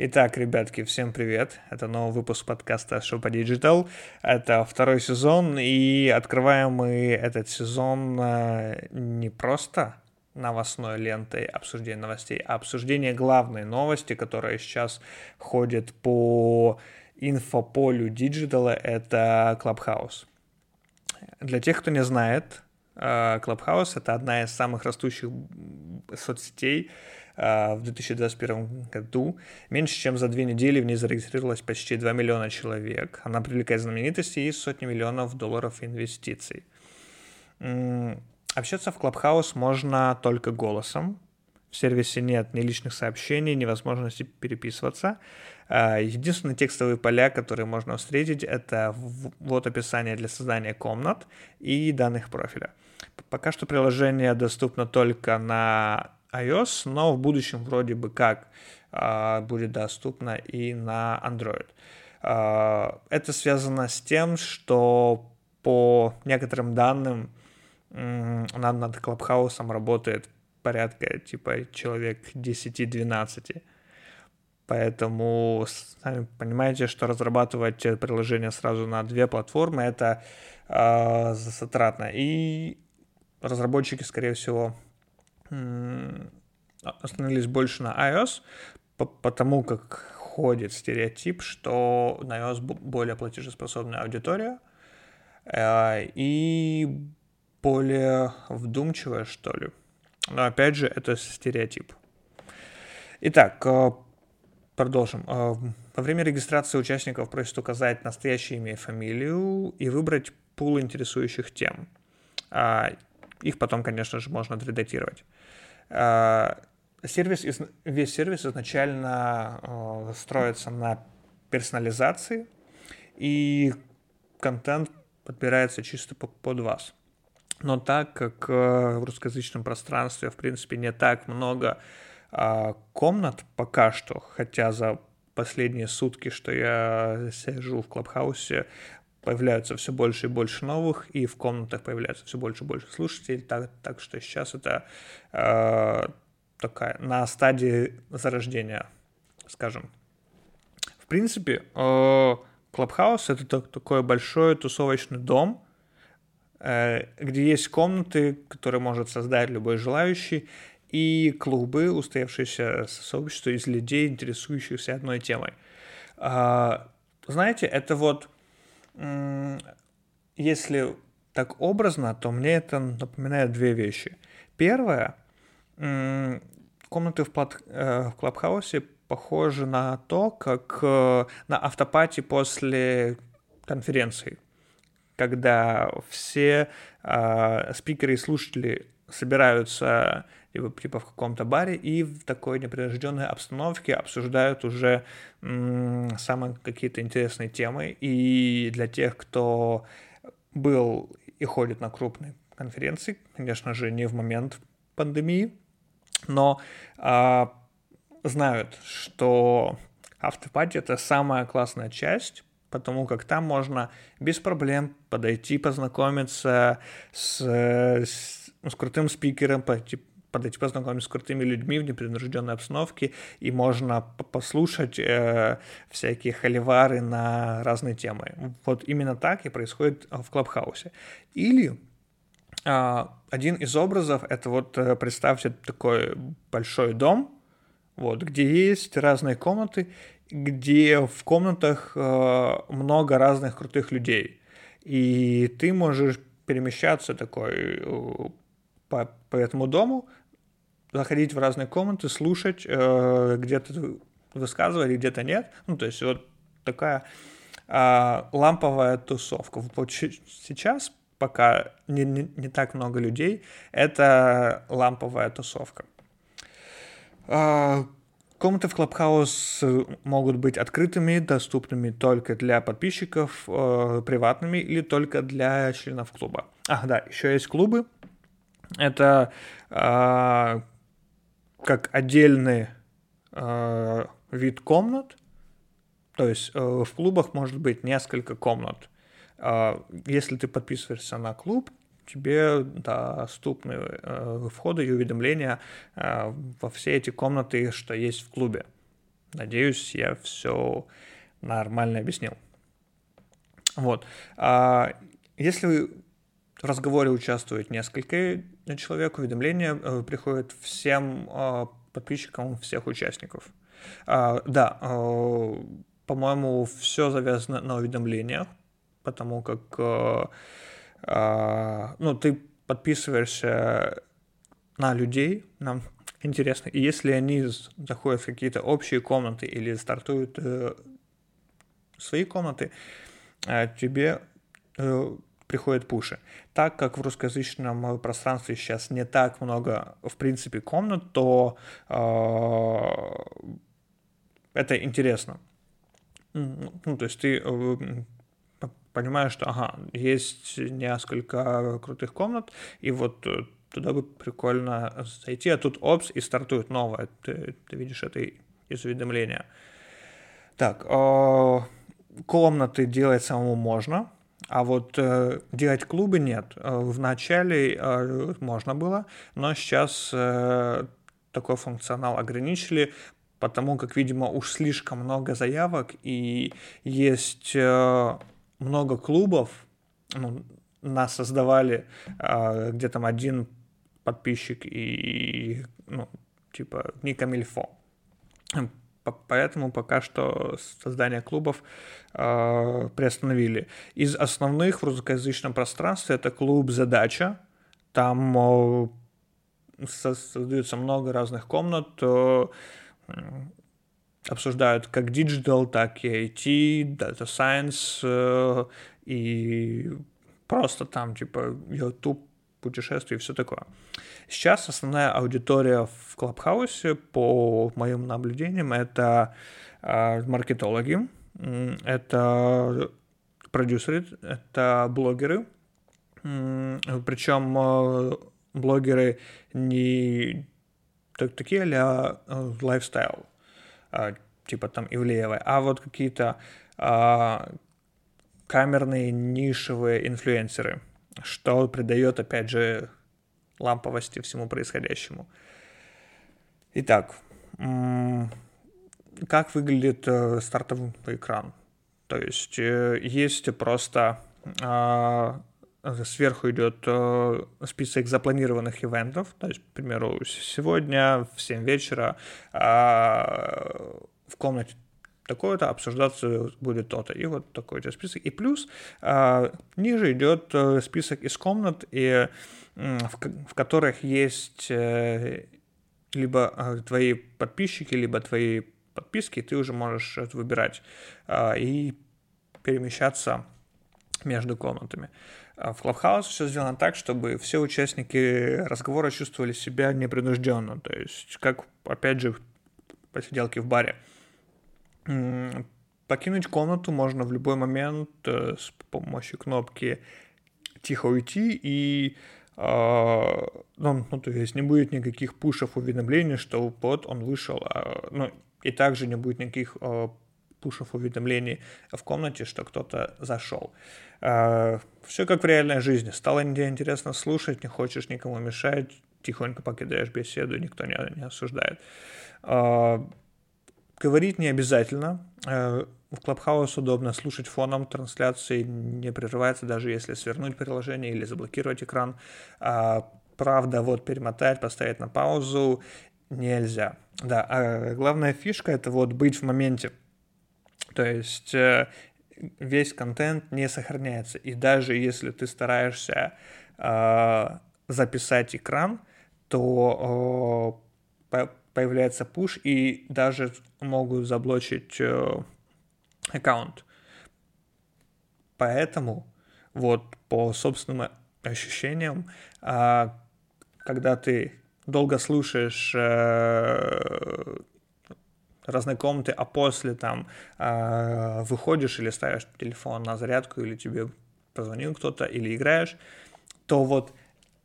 Итак, ребятки, всем привет. Это новый выпуск подкаста Shoppa Digital. Это второй сезон, и открываем мы этот сезон э, не просто новостной лентой обсуждения новостей, а обсуждение главной новости, которая сейчас ходит по инфополю диджитала, это Clubhouse. Для тех, кто не знает, э, Clubhouse — это одна из самых растущих соцсетей, в 2021 году. Меньше чем за две недели в ней зарегистрировалось почти 2 миллиона человек. Она привлекает знаменитости и сотни миллионов долларов инвестиций. Общаться в Clubhouse можно только голосом. В сервисе нет ни личных сообщений, ни возможности переписываться. А, единственные текстовые поля, которые можно встретить, это вот описание для создания комнат и данных профиля. Пока что приложение доступно только на iOS, но в будущем вроде бы как а, будет доступно и на Android. А, это связано с тем, что по некоторым данным над, над Clubhouse работает порядка типа человек 10-12. Поэтому сами понимаете, что разрабатывать приложение сразу на две платформы это э, затратно. И разработчики, скорее всего, остановились больше на iOS, потому как ходит стереотип, что на iOS более платежеспособная аудитория э, и более вдумчивая, что ли. Но опять же, это стереотип. Итак, э, продолжим. Э, во время регистрации участников просят указать настоящее имя и фамилию и выбрать пул интересующих тем. А, их потом, конечно же, можно отредактировать. А, сервис, весь сервис изначально а, строится на персонализации, и контент подбирается чисто под вас. Но так как в русскоязычном пространстве, в принципе, не так много комнат пока что, хотя за последние сутки, что я сижу в Клабхаусе, появляются все больше и больше новых, и в комнатах появляется все больше и больше слушателей, так, так что сейчас это э, такая на стадии зарождения, скажем. В принципе, э, это такой большой тусовочный дом, э, где есть комнаты, которые может создать любой желающий, и клубы, устоявшиеся сообщество из людей, интересующихся одной темой. Э, знаете, это вот если так образно, то мне это напоминает две вещи. Первое, комнаты в, плат, э, в Клабхаусе похожи на то, как э, на автопати после конференции, когда все э, спикеры и слушатели собираются либо типа в каком-то баре и в такой непринужденной обстановке обсуждают уже м- самые какие-то интересные темы. И для тех, кто был и ходит на крупные конференции, конечно же, не в момент пандемии, но а, знают, что автопати это самая классная часть, потому как там можно без проблем подойти, познакомиться с, с, с крутым спикером, подойти познакомиться с крутыми людьми в непринужденной обстановке, и можно послушать э, всякие холивары на разные темы. Вот именно так и происходит в Клабхаусе. Или э, один из образов, это вот э, представьте такой большой дом, вот, где есть разные комнаты, где в комнатах э, много разных крутых людей. И ты можешь перемещаться такой э, по, по этому дому, заходить в разные комнаты, слушать, э, где-то высказывать, где-то нет. Ну, то есть вот такая э, ламповая тусовка. Вот сейчас, пока не, не, не так много людей, это ламповая тусовка. Э, комнаты в Clubhouse могут быть открытыми, доступными только для подписчиков, э, приватными или только для членов клуба. Ах, да, еще есть клубы. Это э, как отдельный э, вид комнат. То есть э, в клубах может быть несколько комнат. Э, если ты подписываешься на клуб, тебе доступны э, входы и уведомления э, во все эти комнаты, что есть в клубе. Надеюсь, я все нормально объяснил. Вот. Если в разговоре участвует несколько человек, уведомления э, приходят всем э, подписчикам всех участников. А, да, э, по-моему, все завязано на уведомлениях, потому как ну, ты подписываешься на людей, нам интересно. И если они заходят в какие-то общие комнаты или стартуют э, свои комнаты, э, тебе э, приходят пуши. Так как в русскоязычном пространстве сейчас не так много, в принципе, комнат, то э, это интересно. Ну, то есть ты э, понимаешь, что, ага, есть несколько крутых комнат, и вот э, туда бы прикольно зайти, а тут опс, и стартует новое. Ты, ты видишь это из уведомления. Так, э, комнаты делать самому можно, а вот э, делать клубы нет. Э, в начале э, можно было, но сейчас э, такой функционал ограничили, потому как, видимо, уж слишком много заявок, и есть э, много клубов, ну, нас создавали э, где там один подписчик и, ну, типа, не камильфо. Поэтому пока что создание клубов э, приостановили. Из основных в русскоязычном пространстве это клуб «Задача». Там э, создается много разных комнат, э, обсуждают как digital, так и IT, data science э, и просто там типа YouTube путешествий и все такое. Сейчас основная аудитория в Клабхаусе, по моим наблюдениям, это э, маркетологи, это продюсеры, это блогеры, причем э, блогеры не так, такие а лайфстайл, э, типа там Ивлеевой, а вот какие-то камерные нишевые инфлюенсеры – что придает, опять же, ламповости всему происходящему. Итак, как выглядит э, стартовый экран? То есть э, есть просто а, сверху идет э, список запланированных ивентов, то есть, к примеру, сегодня в 7 вечера а, в комнате такое-то, обсуждаться будет то-то. И вот такой же список. И плюс а, ниже идет э, список из комнат, и, в, в которых есть э, либо э, твои подписчики, либо твои подписки, ты уже можешь это выбирать а, и перемещаться между комнатами. А в Clubhouse все сделано так, чтобы все участники разговора чувствовали себя непринужденно. То есть, как, опять же, посиделки в баре. Покинуть комнату можно в любой момент э, с помощью кнопки «Тихо уйти» и Uh, ну, ну, то есть не будет никаких пушев уведомлений, что вот он вышел, uh, ну, и также не будет никаких uh, пушев уведомлений в комнате, что кто-то зашел. Все как в реальной жизни. Стало интересно слушать, не хочешь никому мешать, тихонько покидаешь беседу, никто не, не осуждает. Говорить не обязательно. Э, в Clubhouse удобно слушать фоном, трансляции не прерывается, даже если свернуть приложение или заблокировать экран. А, правда, вот перемотать, поставить на паузу нельзя. Да, а главная фишка это вот быть в моменте. То есть э, весь контент не сохраняется. И даже если ты стараешься э, записать экран, то появляется пуш и даже могут заблочить э, аккаунт. Поэтому вот по собственным ощущениям, э, когда ты долго слушаешь э, разные комнаты, а после там э, выходишь или ставишь телефон на зарядку, или тебе позвонил кто-то, или играешь, то вот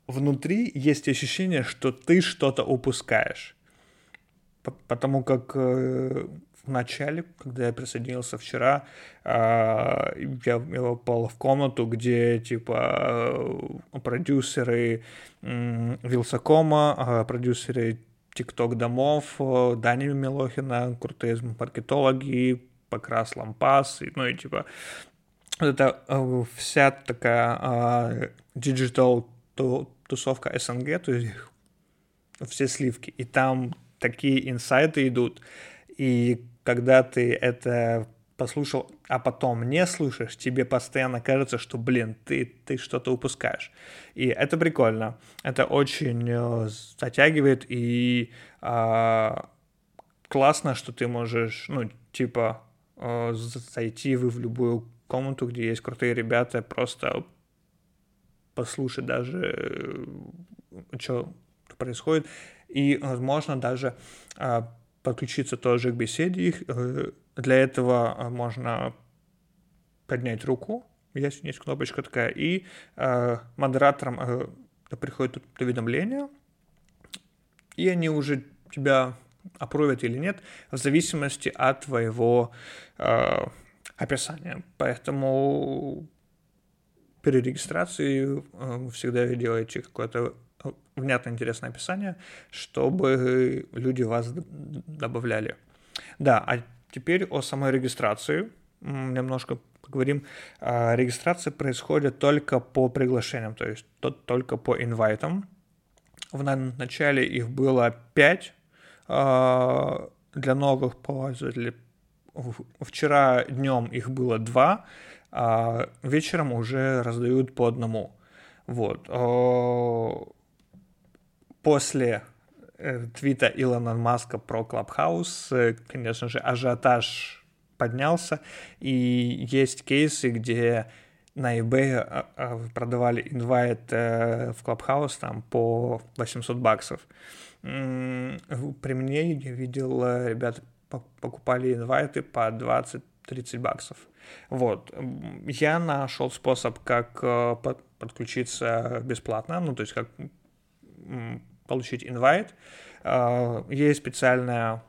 внутри есть ощущение, что ты что-то упускаешь потому как э, в начале, когда я присоединился вчера, а, я, я попал в комнату, где типа продюсеры Вилсакома, а, продюсеры ТикТок домов, Дани Милохина, крутые маркетологи, Покрас Лампас, ну и типа это вся такая digital тусовка СНГ, то есть все сливки, и там такие инсайты идут, и когда ты это послушал, а потом не слушаешь, тебе постоянно кажется, что, блин, ты, ты что-то упускаешь. И это прикольно. Это очень э, затягивает, и э, классно, что ты можешь, ну, типа, э, зайти в, любую комнату, где есть крутые ребята, просто послушать даже, э, что происходит, и, возможно, даже э, подключиться тоже к беседе их. Э, для этого э, можно поднять руку, есть, есть кнопочка такая, и э, модераторам э, приходит уведомление, и они уже тебя опровят или нет, в зависимости от твоего описания. Поэтому при регистрации э, всегда делайте какое-то внятное, интересное описание, чтобы люди вас добавляли. Да, а теперь о самой регистрации. Немножко поговорим. А, регистрация происходит только по приглашениям, то есть только по инвайтам. В начале их было 5 а, для новых пользователей. Вчера днем их было 2, а вечером уже раздают по одному. Вот после э, твита Илона Маска про Clubhouse, э, конечно же, ажиотаж поднялся, и есть кейсы, где на eBay а, продавали инвайт э, в Clubhouse там по 800 баксов. При мне я видел, ребята покупали инвайты по 20-30 баксов. Вот. Я нашел способ, как подключиться бесплатно, ну, то есть как получить инвайт. А, есть специальная...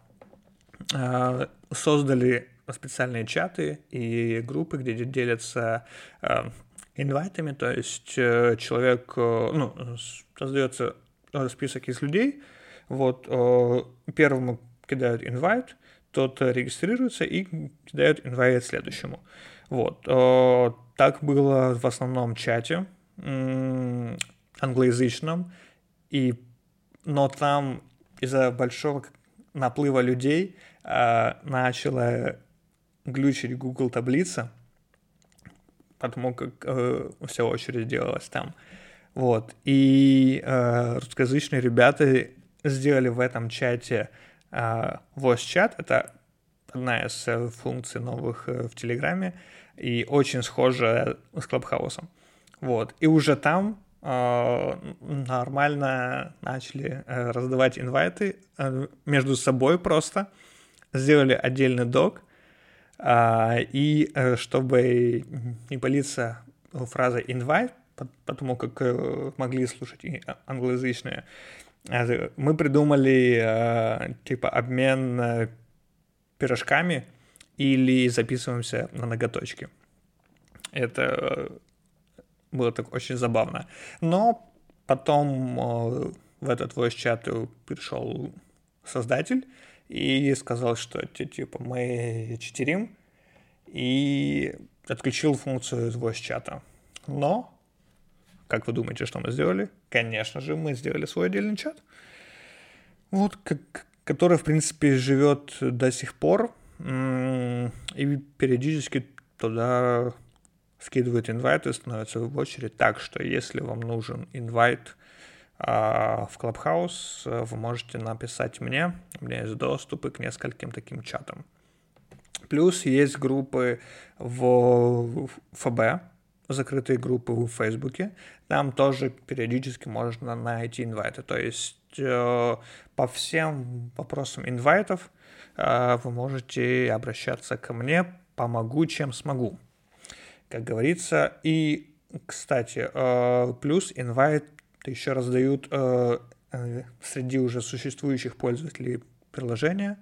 Создали специальные чаты и группы, где делятся а, инвайтами, то есть э, человек, э, ну, создается список из людей, вот, э, первому кидают инвайт, тот регистрируется и кидают инвайт следующему. Вот. Так было в основном чате англоязычном, и но там из-за большого наплыва людей э, начала глючить Google таблица, потому как э, вся очередь делалась там. Вот. И э, русскоязычные ребята сделали в этом чате э, voice-чат. Это одна из э, функций новых э, в Телеграме и очень схожа с Клабхаусом. Вот. И уже там а, нормально начали э, раздавать инвайты э, между собой просто, сделали отдельный док, а, и э, чтобы не палиться фразой invite, потому как могли слушать и англоязычные, мы придумали типа обмен пирожками или записываемся на ноготочки. Это было так очень забавно. Но потом э, в этот voice чат пришел создатель и сказал, что типа мы читерим, и отключил функцию voice чата. Но, как вы думаете, что мы сделали? Конечно же, мы сделали свой отдельный чат, вот, который, в принципе, живет до сих пор, и периодически туда скидывают инвайты, становятся в очередь. Так что, если вам нужен инвайт а, в Clubhouse, вы можете написать мне. У меня есть доступы к нескольким таким чатам. Плюс есть группы в ФБ, закрытые группы в Фейсбуке. Там тоже периодически можно найти инвайты. То есть э, по всем вопросам инвайтов э, вы можете обращаться ко мне, помогу, чем смогу как говорится. И, кстати, э, плюс invite еще раздают э, э, среди уже существующих пользователей приложения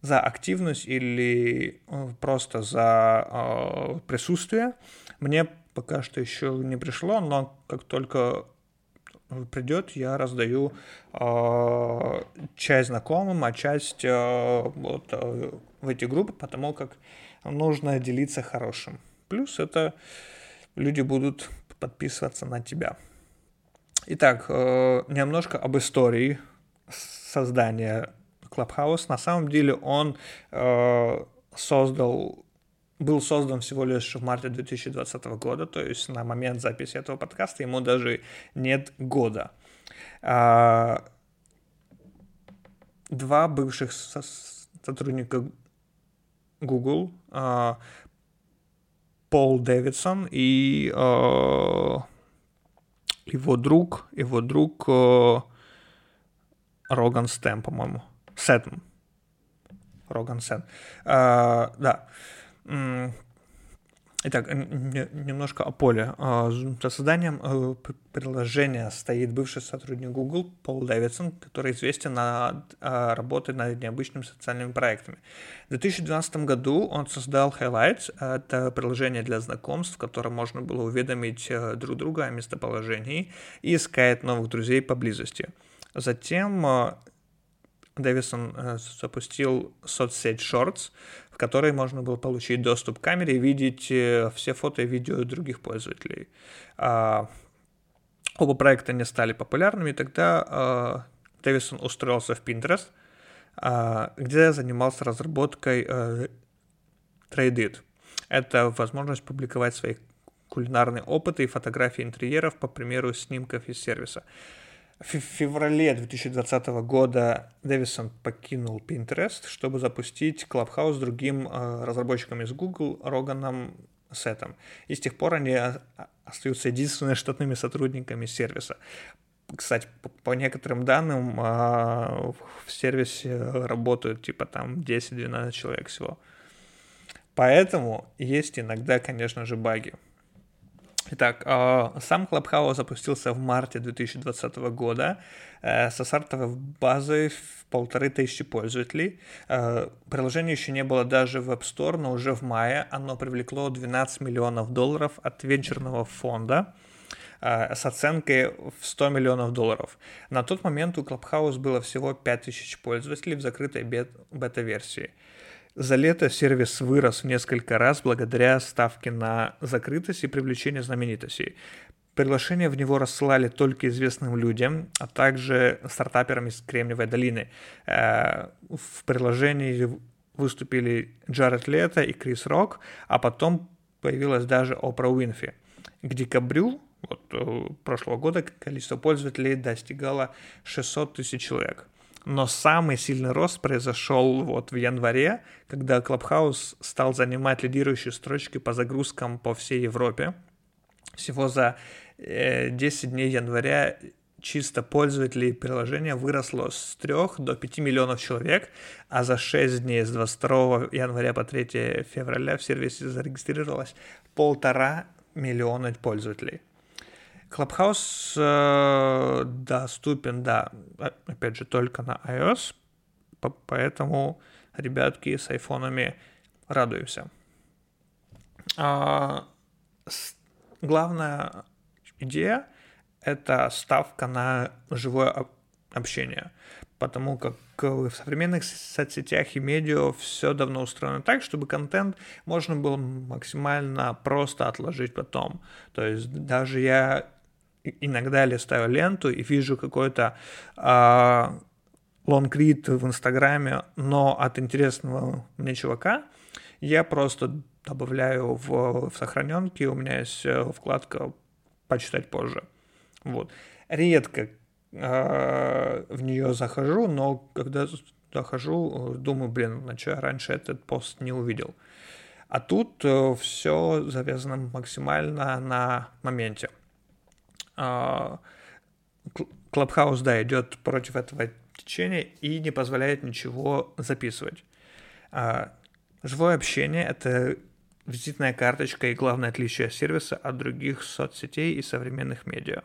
за активность или просто за присутствие. Мне пока что еще не пришло, но как только придет, я раздаю э, часть знакомым, а часть э, вот, э, в эти группы, потому как нужно делиться хорошим. Плюс это люди будут подписываться на тебя. Итак, э, немножко об истории создания Clubhouse. На самом деле он э, создал был создан всего лишь в марте 2020 года, то есть на момент записи этого подкаста ему даже нет года. А, два бывших сотрудника Google, а, Пол Дэвидсон и а, его друг, его друг Роган Стэм, по-моему, Сеттон. Роган Сет. Да. Итак, немножко о поле. За созданием э, приложения стоит бывший сотрудник Google Пол Дэвидсон, который известен на а, работе над необычными социальными проектами. В 2012 году он создал Highlights. Это приложение для знакомств, в котором можно было уведомить э, друг друга о местоположении и искать новых друзей поблизости. Затем э, Дэвисон запустил соцсеть Shorts, в которой можно было получить доступ к камере и видеть э, все фото и видео других пользователей. А, оба проекта не стали популярными, и тогда а, Дэвисон устроился в Pinterest, а, где занимался разработкой а, Trade Это возможность публиковать свои кулинарные опыты и фотографии интерьеров по примеру снимков из сервиса в феврале 2020 года Дэвисон покинул Pinterest, чтобы запустить Clubhouse другим э, разработчикам из Google, Роганом Сетом. И с тех пор они остаются единственными штатными сотрудниками сервиса. Кстати, по, некоторым данным, э, в сервисе работают типа там 10-12 человек всего. Поэтому есть иногда, конечно же, баги. Итак, а, сам Clubhouse запустился в марте 2020 года э, со стартовой базой в полторы тысячи пользователей. Э, приложение еще не было даже в App Store, но уже в мае оно привлекло 12 миллионов долларов от венчурного фонда э, с оценкой в 100 миллионов долларов. На тот момент у Clubhouse было всего 5000 пользователей в закрытой бета-версии. За лето сервис вырос в несколько раз благодаря ставке на закрытость и привлечение знаменитостей. Приглашения в него рассылали только известным людям, а также стартаперам из Кремниевой долины. Э, в приложении выступили Джаред Лето и Крис Рок, а потом появилась даже Опра Уинфи. К декабрю вот, э, прошлого года количество пользователей достигало 600 тысяч человек. Но самый сильный рост произошел вот в январе, когда Clubhouse стал занимать лидирующие строчки по загрузкам по всей Европе. Всего за 10 э, дней января чисто пользователей приложения выросло с 3 до 5 миллионов человек, а за 6 дней с 22 января по 3 февраля в сервисе зарегистрировалось полтора миллиона пользователей. Clubhouse э, доступен, да, опять же, только на iOS, поэтому, ребятки, с айфонами радуемся. А, с, главная идея — это ставка на живое общение, потому как в современных соцсетях и медиа все давно устроено так, чтобы контент можно было максимально просто отложить потом. То есть даже я иногда листаю ленту и вижу какой-то а, лонгрид в Инстаграме, но от интересного мне чувака, я просто добавляю в, в сохраненки, у меня есть э, вкладка «Почитать позже». Вот. Редко э, в нее захожу, но когда захожу, думаю, блин, на что я раньше этот пост не увидел. А тут э, все завязано максимально на моменте. Клабхаус, да, идет против этого течения и не позволяет ничего записывать. А, живое общение — это визитная карточка и главное отличие сервиса от других соцсетей и современных медиа.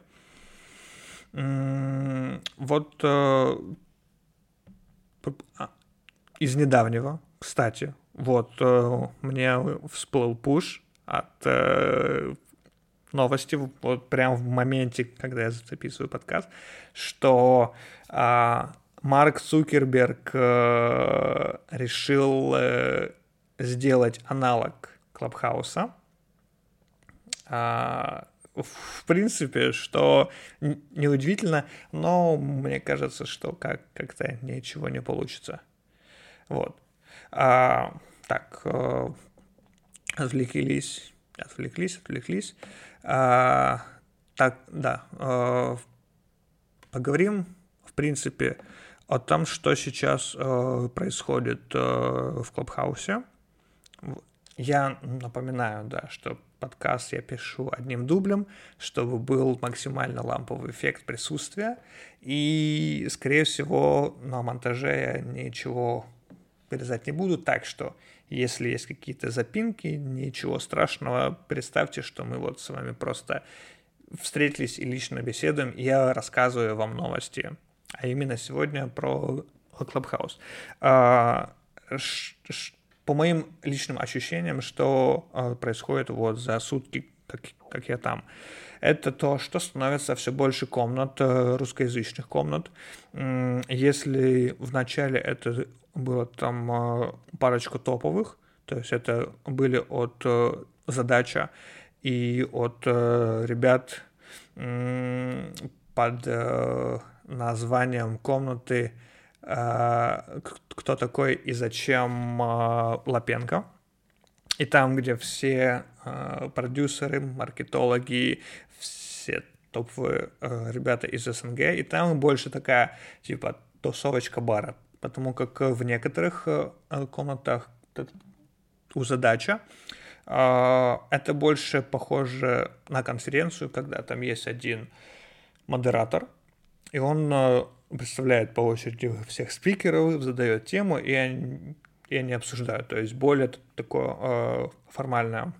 Вот э, а, из недавнего, кстати, вот э, мне всплыл пуш от э, новости, вот прямо в моменте, когда я записываю подкаст, что а, Марк Цукерберг а, решил а, сделать аналог Клабхауса. А, в принципе, что неудивительно, но мне кажется, что как- как-то ничего не получится. Вот. А, так, э, отвлеклись, отвлеклись, отвлеклись. А, так, да, э, поговорим, в принципе, о том, что сейчас э, происходит э, в Клабхаусе. Я напоминаю, да, что подкаст я пишу одним дублем, чтобы был максимально ламповый эффект присутствия. И, скорее всего, на монтаже я ничего вырезать не буду, так что если есть какие-то запинки, ничего страшного, представьте, что мы вот с вами просто встретились и лично беседуем, и я рассказываю вам новости, а именно сегодня про Clubhouse. А, по моим личным ощущениям, что а, происходит вот за сутки, как, как я там, это то, что становится все больше комнат, э, русскоязычных комнат. Если в начале это было там э, парочку топовых, то есть это были от э, задача и от ребят под названием комнаты кто такой и зачем Лапенко. И там, где все продюсеры, маркетологи, все топовые ребята из СНГ, и там больше такая, типа, тусовочка бара, потому как в некоторых комнатах у задача это больше похоже на конференцию, когда там есть один модератор, и он представляет по очереди всех спикеров, задает тему, и они, и они обсуждают. То есть более такое э, формальное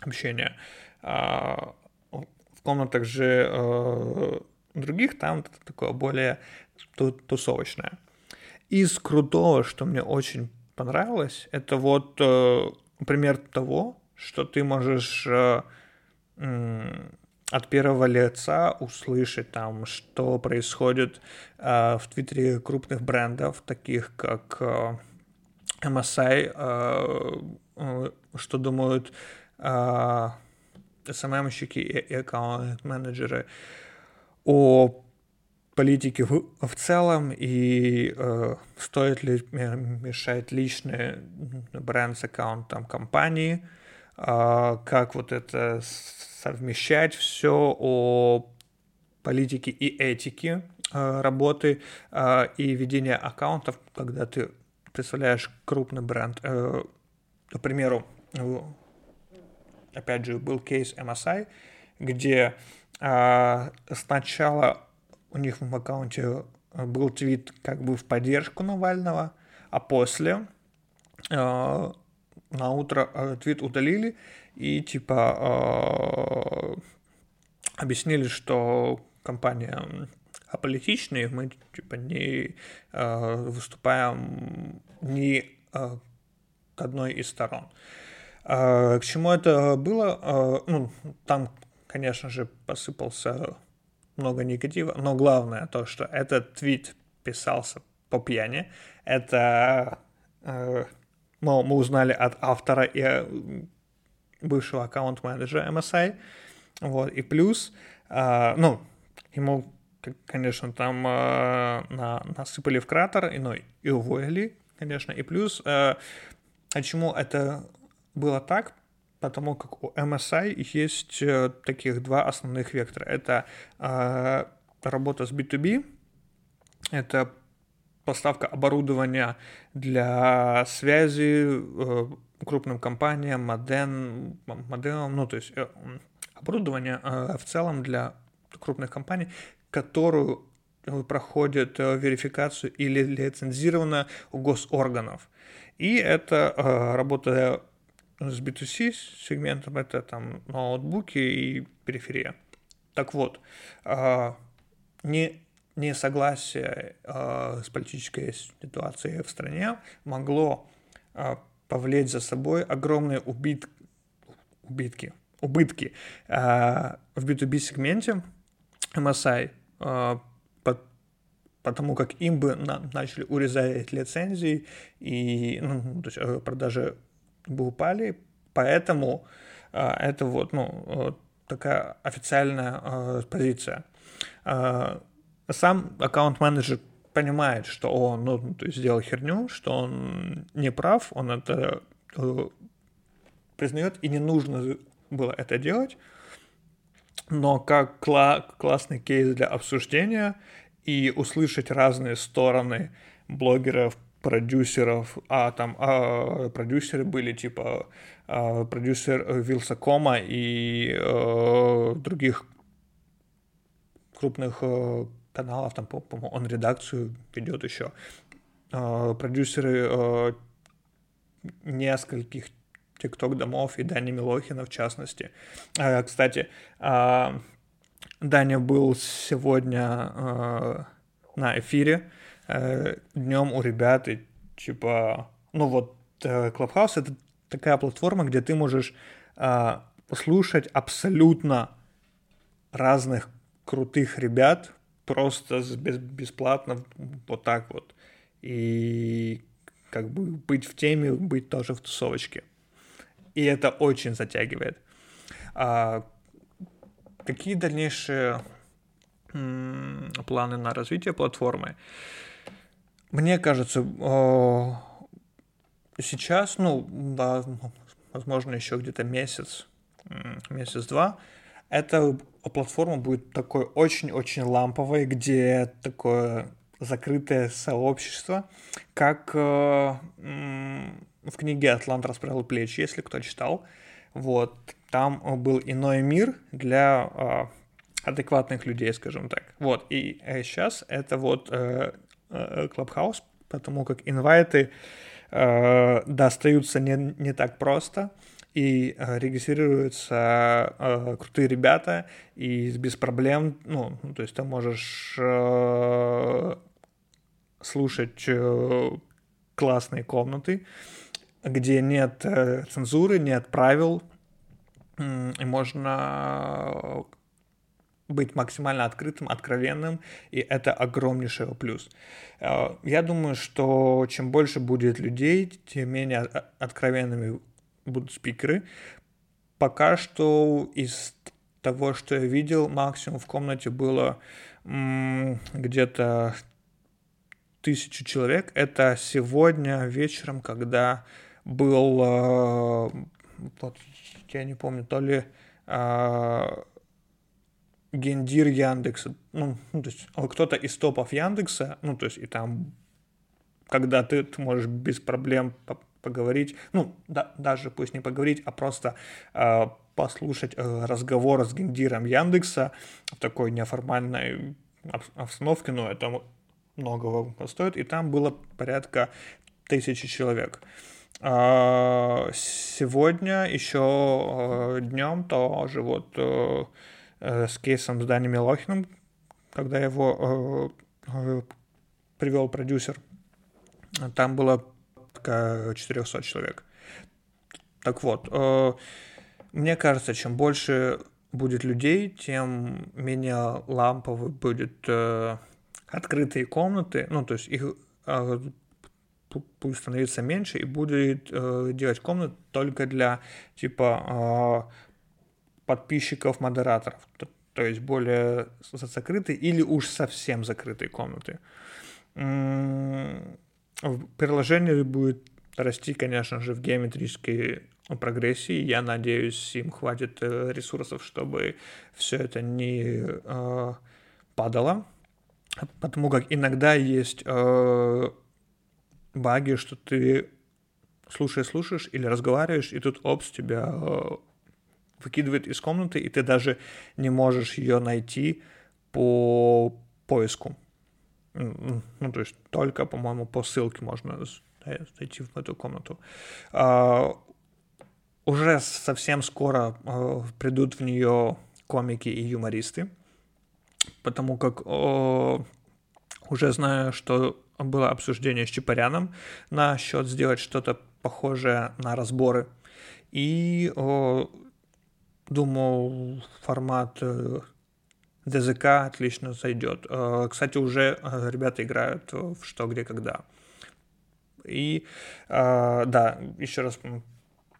общение. А, в комнатах же э, других там такое более тусовочное. Из крутого, что мне очень понравилось, это вот э, пример того, что ты можешь э, от первого лица услышать там, что происходит э, в Твиттере крупных брендов, таких как э, MSI, э, э, что думают э, SMM-щики и, и аккаунт-менеджеры о политике в, в целом и э, стоит ли мешать личный бренд с аккаунтом компании, э, как вот это совмещать все о политике и этике э, работы э, и ведения аккаунтов, когда ты представляешь крупный бренд. Э, к примеру, опять же, был кейс MSI, где сначала у них в аккаунте был твит как бы в поддержку Навального, а после на утро твит удалили, и типа э, объяснили, что компания аполитичная, мы типа не э, выступаем ни э, к одной из сторон. Э, к чему это было? Э, ну, там, конечно же, посыпался много негатива, но главное то, что этот твит писался по пьяни. Это э, мы, мы узнали от автора и бывшего аккаунт-менеджера MSI. Вот, и плюс, э, ну, ему, конечно, там э, на, насыпали в кратер, и, ну, и уволили, конечно, и плюс, э, почему это было так? Потому как у MSI есть э, таких два основных вектора. Это э, работа с B2B, это поставка оборудования для связи, э, крупным компаниям, моден, моделам, ну, то есть э, оборудование э, в целом для крупных компаний, которую э, проходит верификацию или лицензировано у госорганов. И это работа с B2C сегментом, это там ноутбуки и периферия. Так вот, не несогласие с политической ситуацией в стране могло повлечь за собой огромные убит... убитки, убытки в B2B сегменте MSI, потому как им бы начали урезать лицензии и ну, то есть продажи бы упали, поэтому это вот ну такая официальная позиция. Сам аккаунт-менеджер понимает, что он ну, то есть сделал херню, что он не прав, он это э, признает, и не нужно было это делать, но как кла- классный кейс для обсуждения и услышать разные стороны блогеров, продюсеров, а там а, продюсеры были типа а, продюсер Вилсакома и а, других крупных а, каналов, там, по-моему, он редакцию ведет еще. А, продюсеры а, нескольких ТикТок-домов и Дани Милохина, в частности. А, кстати, Даня был сегодня на эфире днем у ребят, и типа, ну вот, Clubhouse — это такая платформа, где ты можешь послушать абсолютно разных крутых ребят, просто бесплатно вот так вот. И как бы быть в теме, быть тоже в тусовочке. И это очень затягивает. А, какие дальнейшие м- планы на развитие платформы? Мне кажется, о, сейчас, ну, да, возможно, еще где-то месяц, месяц-два, эта платформа будет такой очень-очень ламповой, где такое закрытое сообщество, как э, в книге «Атлант расправил плечи», если кто читал. Вот, там был иной мир для э, адекватных людей, скажем так. Вот, и э, сейчас это вот э, э, Clubhouse, потому как инвайты э, достаются не, не так просто и э, регистрируются э, крутые ребята, и без проблем, ну, то есть ты можешь э, слушать э, классные комнаты, где нет э, цензуры, нет правил, э, и можно быть максимально открытым, откровенным, и это огромнейший плюс. Э, я думаю, что чем больше будет людей, тем менее откровенными будут спикеры. Пока что из того, что я видел, максимум в комнате было где-то тысячу человек. Это сегодня вечером, когда был, э, вот, я не помню, то ли э, гендир Яндекса, ну, ну то есть кто-то из топов Яндекса, ну, то есть и там, когда ты, ты можешь без проблем поговорить, ну, да, даже пусть не поговорить, а просто э, послушать э, разговор с гендиром Яндекса в такой неформальной обстановке, но это многого стоит, и там было порядка тысячи человек. Э, сегодня еще э, днем тоже вот э, с кейсом с Дани Милохиным, когда его э, э, привел продюсер, там было порядка 400 человек. Так вот, э, мне кажется, чем больше будет людей, тем менее ламповый будет э, открытые комнаты, ну, то есть их э, будет становиться меньше и будет делать комнаты только для, типа, подписчиков, модераторов, то, то есть более закрытые или уж совсем закрытые комнаты приложение будет расти, конечно же, в геометрической прогрессии. Я надеюсь, им хватит э, ресурсов, чтобы все это не э, падало. Потому как иногда есть э, баги, что ты слушаешь, слушаешь или разговариваешь, и тут опс тебя э, выкидывает из комнаты, и ты даже не можешь ее найти по поиску. Ну, то есть только, по-моему, по ссылке можно зайти в эту комнату. А, уже совсем скоро а, придут в нее комики и юмористы, потому как уже знаю, что было обсуждение с Чапаряном насчет сделать что-то похожее на разборы. И думаю, формат э, ДЗК отлично зайдет. Э, кстати, уже э, ребята играют в что, где, когда. И да, еще раз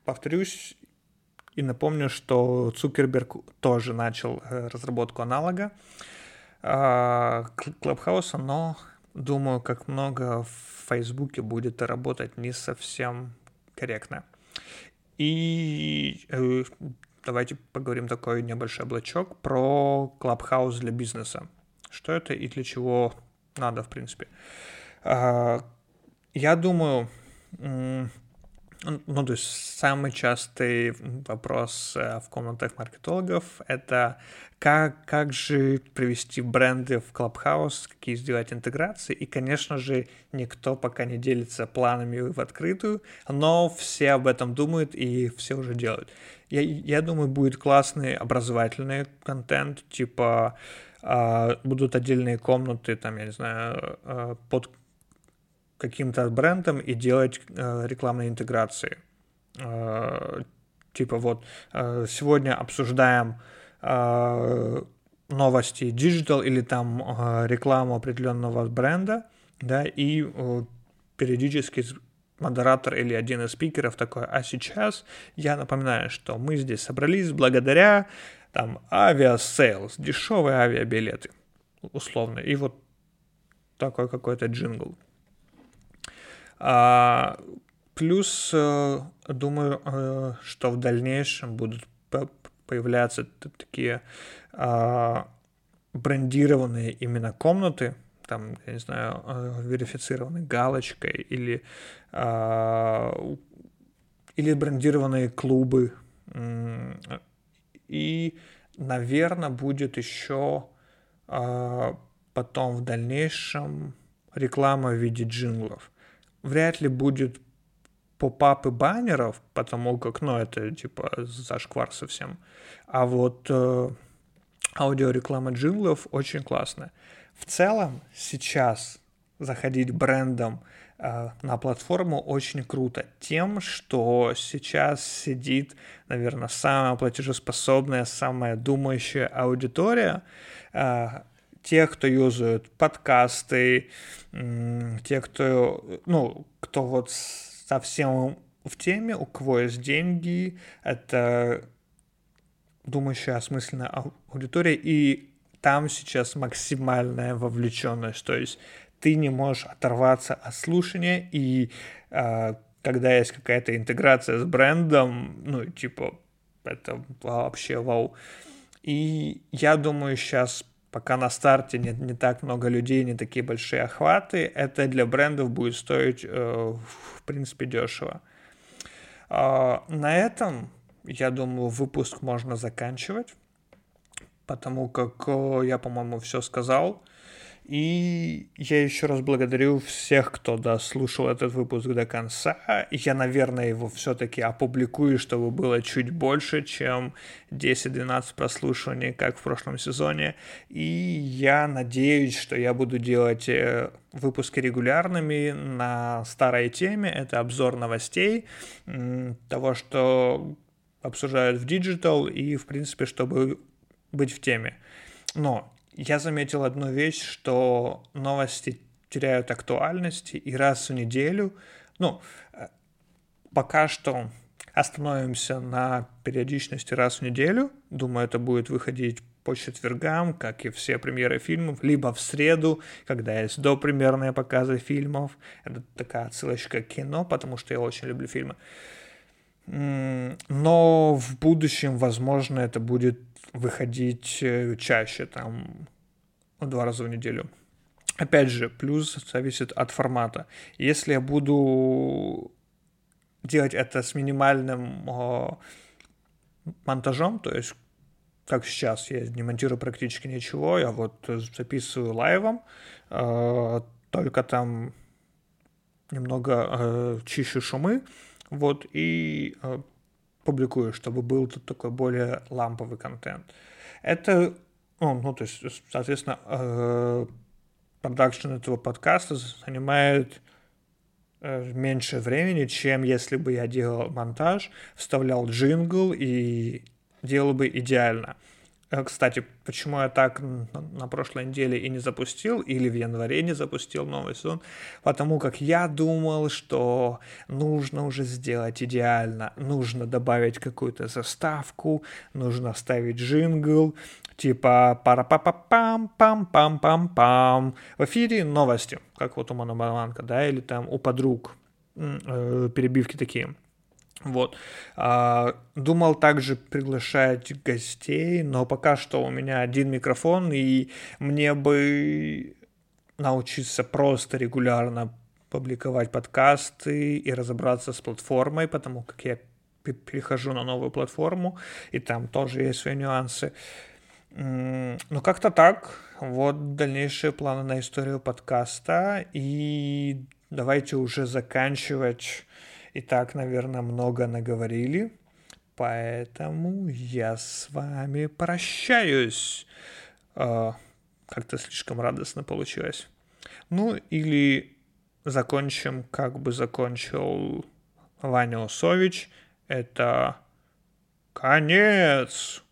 повторюсь и напомню, что Цукерберг тоже начал разработку аналога Клабхауса, но думаю, как много в Фейсбуке будет работать не совсем корректно. И давайте поговорим такой небольшой облачок про Клабхаус для бизнеса. Что это и для чего надо, в принципе. Э, я думаю, ну, то есть самый частый вопрос э, в комнатах маркетологов — это как, как же привести бренды в Clubhouse, какие сделать интеграции. И, конечно же, никто пока не делится планами в открытую, но все об этом думают и все уже делают. Я, я думаю, будет классный образовательный контент, типа э, будут отдельные комнаты, там, я не знаю, э, под каким-то брендом и делать э, рекламные интеграции. Э, типа вот э, сегодня обсуждаем э, новости digital или там э, рекламу определенного бренда, да, и э, периодически модератор или один из спикеров такой, а сейчас я напоминаю, что мы здесь собрались благодаря там Aviasales, дешевые авиабилеты, условно, и вот такой какой-то джингл. А, плюс, э, думаю, э, что в дальнейшем будут появляться такие а, брендированные именно комнаты, там, я не знаю, э, верифицированной галочкой или, а, или брендированные клубы. И, наверное, будет еще потом в дальнейшем реклама в виде джинглов вряд ли будет поп-апы баннеров, потому как, ну, это типа зашквар совсем. А вот э, аудиореклама джинглов очень классная. В целом сейчас заходить брендом э, на платформу очень круто. Тем, что сейчас сидит, наверное, самая платежеспособная, самая думающая аудитория, э, тех, кто юзают подкасты, те, кто, ну, кто вот совсем в теме, у кого есть деньги, это думающая осмысленная аудитория, и там сейчас максимальная вовлеченность, то есть ты не можешь оторваться от слушания, и э, когда есть какая-то интеграция с брендом, ну, типа, это вообще вау. И я думаю, сейчас пока на старте нет не так много людей, не такие большие охваты, это для брендов будет стоить, э, в принципе, дешево. Э, на этом, я думаю, выпуск можно заканчивать, потому как э, я, по-моему, все сказал. И я еще раз благодарю всех, кто дослушал этот выпуск до конца. Я, наверное, его все-таки опубликую, чтобы было чуть больше, чем 10-12 прослушиваний, как в прошлом сезоне. И я надеюсь, что я буду делать э, выпуски регулярными на старой теме. Это обзор новостей, того, что обсуждают в Digital и, в принципе, чтобы быть в теме. Но я заметил одну вещь, что новости теряют актуальность, и раз в неделю, ну, э, пока что остановимся на периодичности раз в неделю. Думаю, это будет выходить по четвергам, как и все премьеры фильмов, либо в среду, когда есть допремьерные показы фильмов. Это такая отсылочка к кино, потому что я очень люблю фильмы. Но в будущем, возможно, это будет выходить э, чаще, там, два раза в неделю. Опять же, плюс зависит от формата. Если я буду делать это с минимальным о, монтажом, то есть как сейчас, я не монтирую практически ничего, я вот записываю лайвом, э, только там немного э, чищу шумы, вот, и э, публикую, чтобы был тут такой более ламповый контент. Это, ну, ну то есть, соответственно, э, продакшн этого подкаста занимает э, меньше времени, чем если бы я делал монтаж, вставлял джингл и делал бы идеально. Э, кстати, почему я так на прошлой неделе и не запустил, или в январе не запустил новый сезон? Потому как я думал, что нужно уже сделать идеально, нужно добавить какую-то заставку, нужно вставить джингл, типа пара па па пам пам пам пам пам В эфире новости, как вот у Мономаланка, да, или там у подруг э, перебивки такие. Вот. А, думал также приглашать гостей, но пока что у меня один микрофон, и мне бы научиться просто регулярно публиковать подкасты и разобраться с платформой, потому как я перехожу на новую платформу, и там тоже есть свои нюансы. Ну, как-то так. Вот дальнейшие планы на историю подкаста. И давайте уже заканчивать и так, наверное, много наговорили. Поэтому я с вами прощаюсь. А, как-то слишком радостно получилось. Ну, или закончим, как бы закончил Ваня Усович. Это конец.